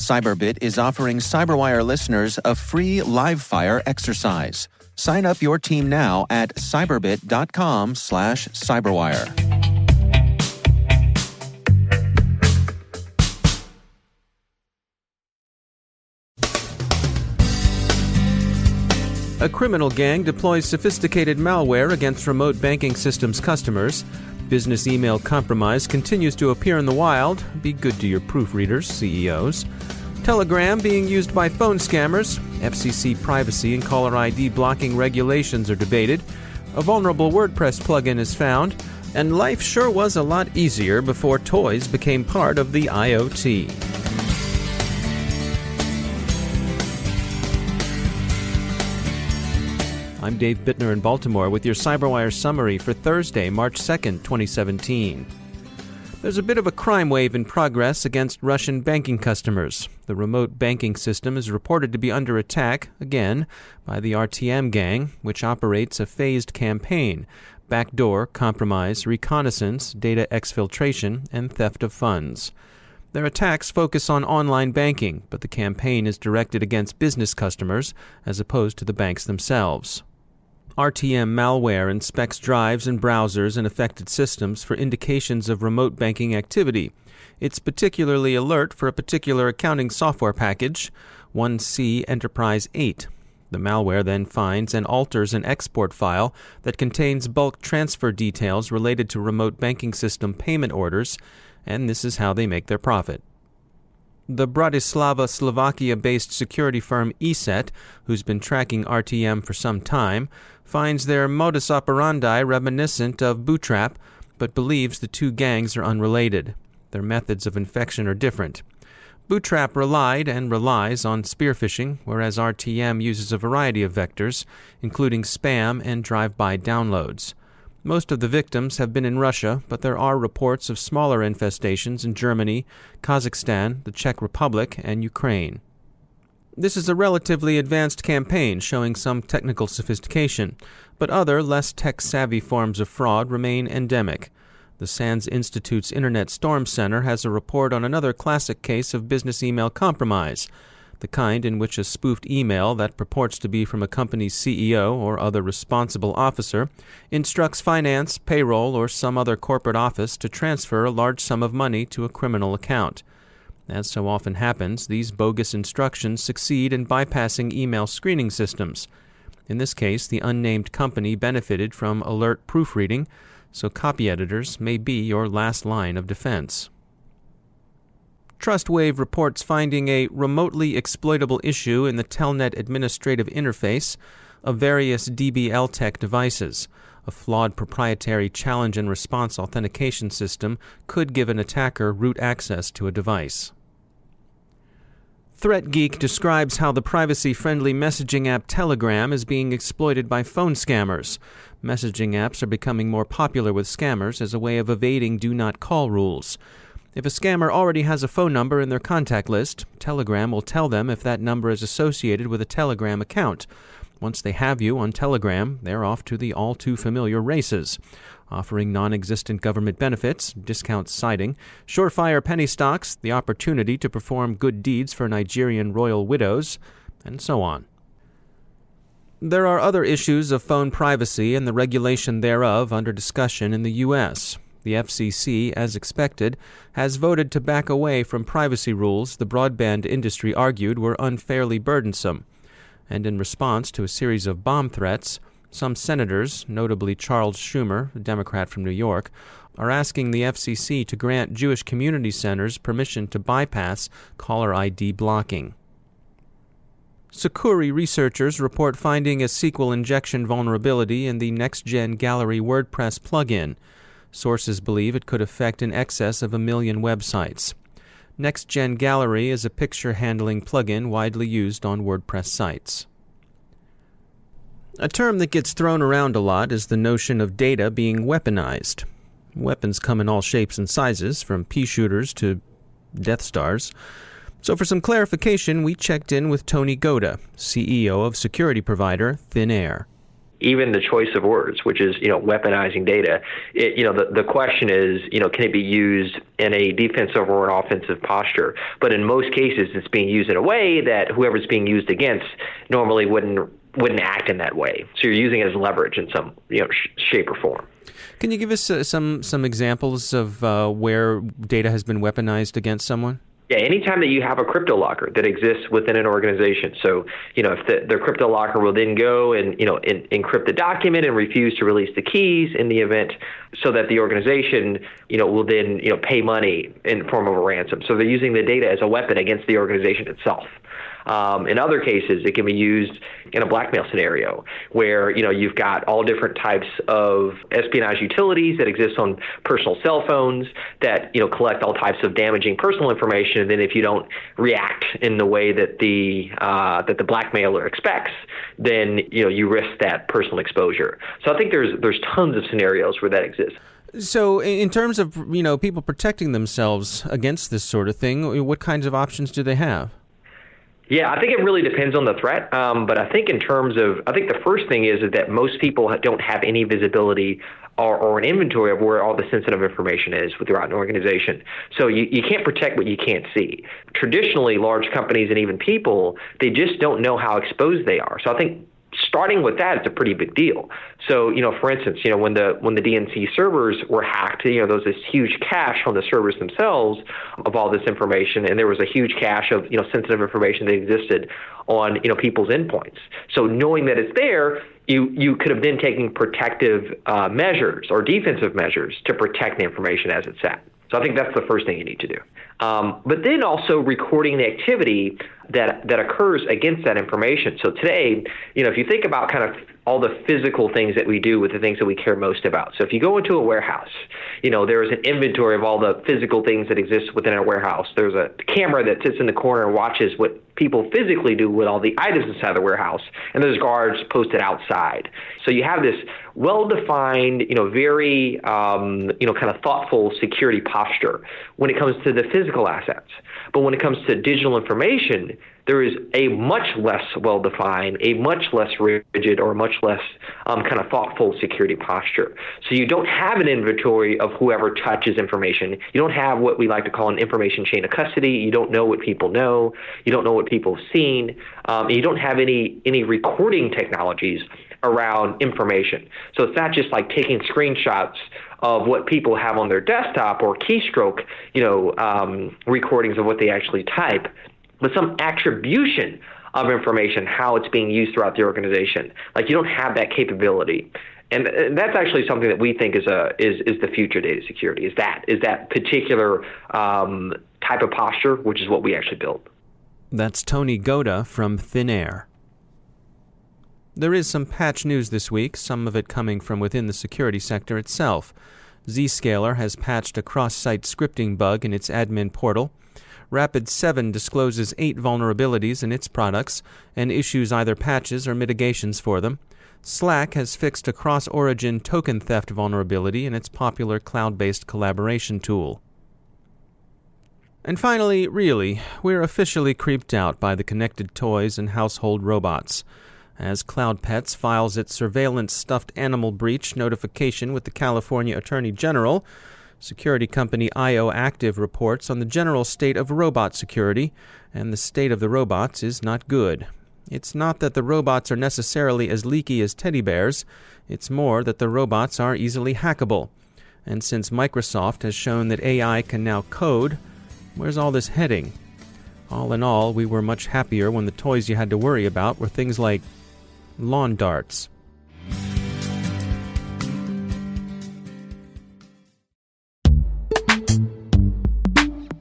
Cyberbit is offering Cyberwire listeners a free live fire exercise. Sign up your team now at cyberbit.com slash cyberwire. A criminal gang deploys sophisticated malware against remote banking systems customers. Business email compromise continues to appear in the wild. Be good to your proofreaders, CEOs. Telegram being used by phone scammers. FCC privacy and caller ID blocking regulations are debated. A vulnerable WordPress plugin is found. And life sure was a lot easier before toys became part of the IoT. I'm Dave Bittner in Baltimore with your CyberWire summary for Thursday, March 2nd, 2017. There's a bit of a crime wave in progress against Russian banking customers. The remote banking system is reported to be under attack, again, by the RTM gang, which operates a phased campaign backdoor, compromise, reconnaissance, data exfiltration, and theft of funds. Their attacks focus on online banking, but the campaign is directed against business customers as opposed to the banks themselves. RTM malware inspects drives and browsers in affected systems for indications of remote banking activity. It's particularly alert for a particular accounting software package, 1C Enterprise 8. The malware then finds and alters an export file that contains bulk transfer details related to remote banking system payment orders, and this is how they make their profit. The Bratislava, Slovakia based security firm ESET, who's been tracking RTM for some time, finds their modus operandi reminiscent of Buhtrap, but believes the two gangs are unrelated. Their methods of infection are different. Buhtrap relied and relies on spearphishing, whereas RTM uses a variety of vectors, including spam and drive by downloads. Most of the victims have been in Russia, but there are reports of smaller infestations in Germany, Kazakhstan, the Czech Republic, and Ukraine. This is a relatively advanced campaign showing some technical sophistication, but other, less tech savvy forms of fraud remain endemic. The SANS Institute's Internet Storm Center has a report on another classic case of business email compromise, the kind in which a spoofed email that purports to be from a company's CEO or other responsible officer instructs finance, payroll, or some other corporate office to transfer a large sum of money to a criminal account. As so often happens, these bogus instructions succeed in bypassing email screening systems. In this case, the unnamed company benefited from alert proofreading, so copy editors may be your last line of defense. TrustWave reports finding a remotely exploitable issue in the Telnet administrative interface of various DBLTek devices. A flawed proprietary challenge and response authentication system could give an attacker root access to a device. ThreatGeek describes how the privacy friendly messaging app Telegram is being exploited by phone scammers. Messaging apps are becoming more popular with scammers as a way of evading do not call rules. If a scammer already has a phone number in their contact list, Telegram will tell them if that number is associated with a Telegram account. Once they have you on Telegram, they're off to the all too familiar races offering non existent government benefits, discounts citing, surefire penny stocks, the opportunity to perform good deeds for Nigerian royal widows, and so on. There are other issues of phone privacy and the regulation thereof under discussion in the U.S. The FCC, as expected, has voted to back away from privacy rules the broadband industry argued were unfairly burdensome. And in response to a series of bomb threats, Some senators, notably Charles Schumer, a Democrat from New York, are asking the FCC to grant Jewish community centers permission to bypass caller ID blocking. Sucuri researchers report finding a SQL injection vulnerability in the NextGen Gallery WordPress plugin. Sources believe it could affect in excess of a million websites. NextGen Gallery is a picture handling plugin widely used on WordPress sites. A term that gets thrown around a lot is the notion of data being weaponized. Weapons come in all shapes and sizes, from pea shooters to Death Stars. So, for some clarification, we checked in with Tony Gauda, CEO of security provider ThinAir even the choice of words, which is you know weaponizing data. It, you know the the question is you know can it be used in a defensive or an offensive posture? But in most cases, it's being used in a way that whoever's being used against normally wouldn't wouldn't act in that way. So you're using it as leverage in some you know sh- shape or form. Can you give us uh, some some examples of uh, where data has been weaponized against someone? Yeah, anytime that you have a crypto locker that exists within an organization. So, you know, if the, the crypto locker will then go and, you know, in, encrypt the document and refuse to release the keys in the event so that the organization, you know, will then, you know, pay money in form of a ransom. So they're using the data as a weapon against the organization itself. Um, in other cases, it can be used in a blackmail scenario where you know you've got all different types of espionage utilities that exist on personal cell phones that you know collect all types of damaging personal information. And then if you don't react in the way that the uh, that the blackmailer expects, then you know you risk that personal exposure. So I think there's there's tons of scenarios where that exists. So, in terms of you know people protecting themselves against this sort of thing, what kinds of options do they have? Yeah, I think it really depends on the threat. Um, but I think in terms of, I think the first thing is, is that most people don't have any visibility or, or, an inventory of where all the sensitive information is throughout an organization. So you, you can't protect what you can't see. Traditionally, large companies and even people, they just don't know how exposed they are. So I think starting with that, it's a pretty big deal. So, you know, for instance, you know, when the when the DNC servers were hacked, you know, there was this huge cache on the servers themselves of all this information, and there was a huge cache of you know sensitive information that existed on you know people's endpoints. So, knowing that it's there, you you could have been taking protective uh, measures or defensive measures to protect the information as it's sat. So I think that's the first thing you need to do. Um, but then also recording the activity that that occurs against that information. So today, you know, if you think about kind of all the physical things that we do with the things that we care most about. So if you go into a warehouse, you know, there is an inventory of all the physical things that exist within a warehouse. There's a camera that sits in the corner and watches what people physically do with all the items inside the warehouse, and there's guards posted outside. So you have this well-defined, you know, very, um, you know, kind of thoughtful security posture when it comes to the physical assets. But when it comes to digital information, there is a much less well defined, a much less rigid, or much less um, kind of thoughtful security posture. So you don't have an inventory of whoever touches information. You don't have what we like to call an information chain of custody. You don't know what people know. You don't know what people have seen. Um, you don't have any any recording technologies around information. So it's not just like taking screenshots of what people have on their desktop or keystroke, you know, um, recordings of what they actually type but some attribution of information, how it's being used throughout the organization. Like you don't have that capability. And, that's actually something that we think is a is is the future data security. Is that is that particular um, type of posture, which is what we actually built. That's Tony Gauda from ThinAir. There is some patch news this week, some of it coming from within the security sector itself. Zscaler has patched a cross site scripting bug in its admin portal. Rapid7 discloses eight vulnerabilities in its products and issues either patches or mitigations for them. Slack has fixed a cross origin token theft vulnerability in its popular cloud based collaboration tool. And finally, really, we're officially creeped out by the connected toys and household robots. As CloudPets files its surveillance stuffed animal breach notification with the California Attorney General, Security company IOActive reports on the general state of robot security, and the state of the robots is not good. It's not that the robots are necessarily as leaky as teddy bears, it's more that the robots are easily hackable. And since Microsoft has shown that AI can now code, where's all this heading? All in all, we were much happier when the toys you had to worry about were things like lawn darts.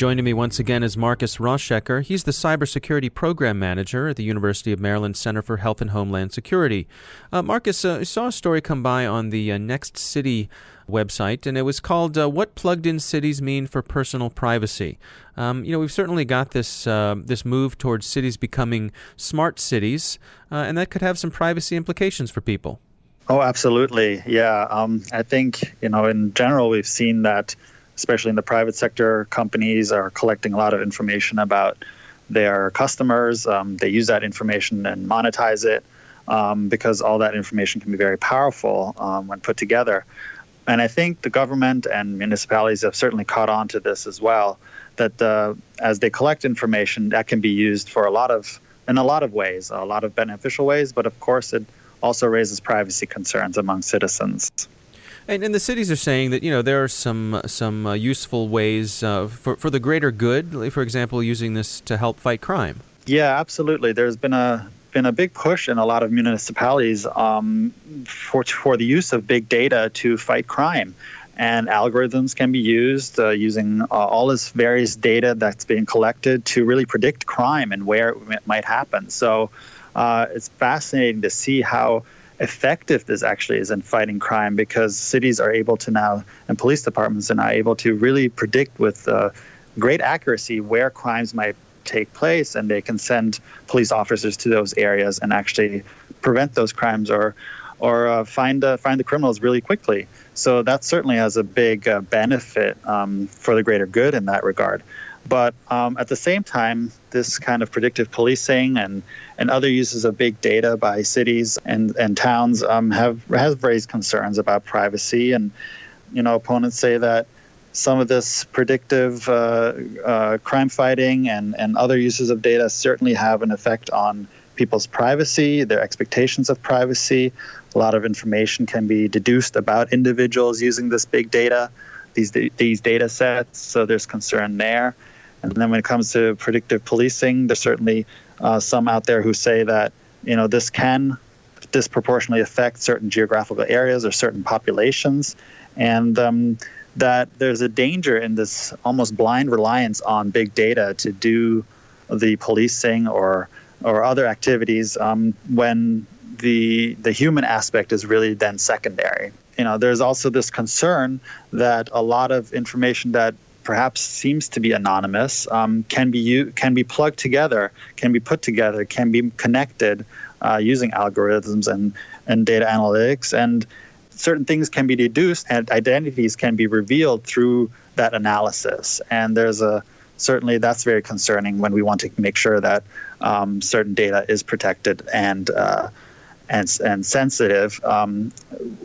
Joining me once again is Markus Rauschecker. He's the Cybersecurity Program Manager at the University of Maryland Center for Health and Homeland Security. Uh, Markus, uh, I saw a story come by on the uh, Next City website, and it was called uh, "What Plugged-in Cities Mean for Personal Privacy." Um, you know, we've certainly got this uh, this move towards cities becoming smart cities, uh, and that could have some privacy implications for people. Oh, absolutely. Yeah, um, I think you know, in general, we've seen that especially in the private sector, companies are collecting a lot of information about their customers. Um, they use that information and monetize it um, because all that information can be very powerful um, when put together. And I think the government and municipalities have certainly caught on to this as well. That uh, as they collect information, that can be used for a lot of in a lot of ways, a lot of beneficial ways. But of course, it also raises privacy concerns among citizens. And, and the cities are saying that you know there are some some uh, useful ways uh, for for the greater good. For example, using this to help fight crime. Yeah, absolutely. There's been a been a big push in a lot of municipalities um, for for the use of big data to fight crime. And algorithms can be used uh, using uh, all this various data that's being collected to really predict crime and where it might happen. So uh, it's fascinating to see how effective this actually is in fighting crime because cities are able to now, and police departments are now able to really predict with uh, great accuracy where crimes might take place, and they can send police officers to those areas and actually prevent those crimes or or uh, find uh, find the criminals really quickly. So that certainly has a big uh, benefit um, for the greater good in that regard. But um, at the same time, this kind of predictive policing and, and other uses of big data by cities and, and towns um, have have raised concerns about privacy. And you know, opponents say that some of this predictive uh, uh, crime fighting and, and other uses of data certainly have an effect on people's privacy, their expectations of privacy. A lot of information can be deduced about individuals using this big data, these these data sets. So there's concern there. And then when it comes to predictive policing, there's certainly uh, some out there who say that you know this can disproportionately affect certain geographical areas or certain populations, and um, that there's a danger in this almost blind reliance on big data to do the policing or or other activities um, when the the human aspect is really then secondary. You know, there's also this concern that a lot of information that perhaps seems to be anonymous um, can be can be plugged together, can be put together, can be connected uh, using algorithms and and data analytics, and certain things can be deduced and identities can be revealed through that analysis. And there's a certainly that's very concerning when we want to make sure that um, certain data is protected and uh, and, and sensitive, um,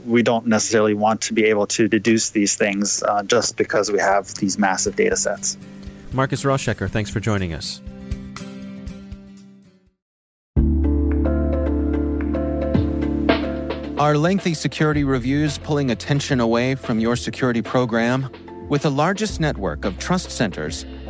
we don't necessarily want to be able to deduce these things uh, just because we have these massive data sets. Markus Rauschecker, thanks for joining us. Are lengthy security reviews pulling attention away from your security program? With the largest network of trust centers,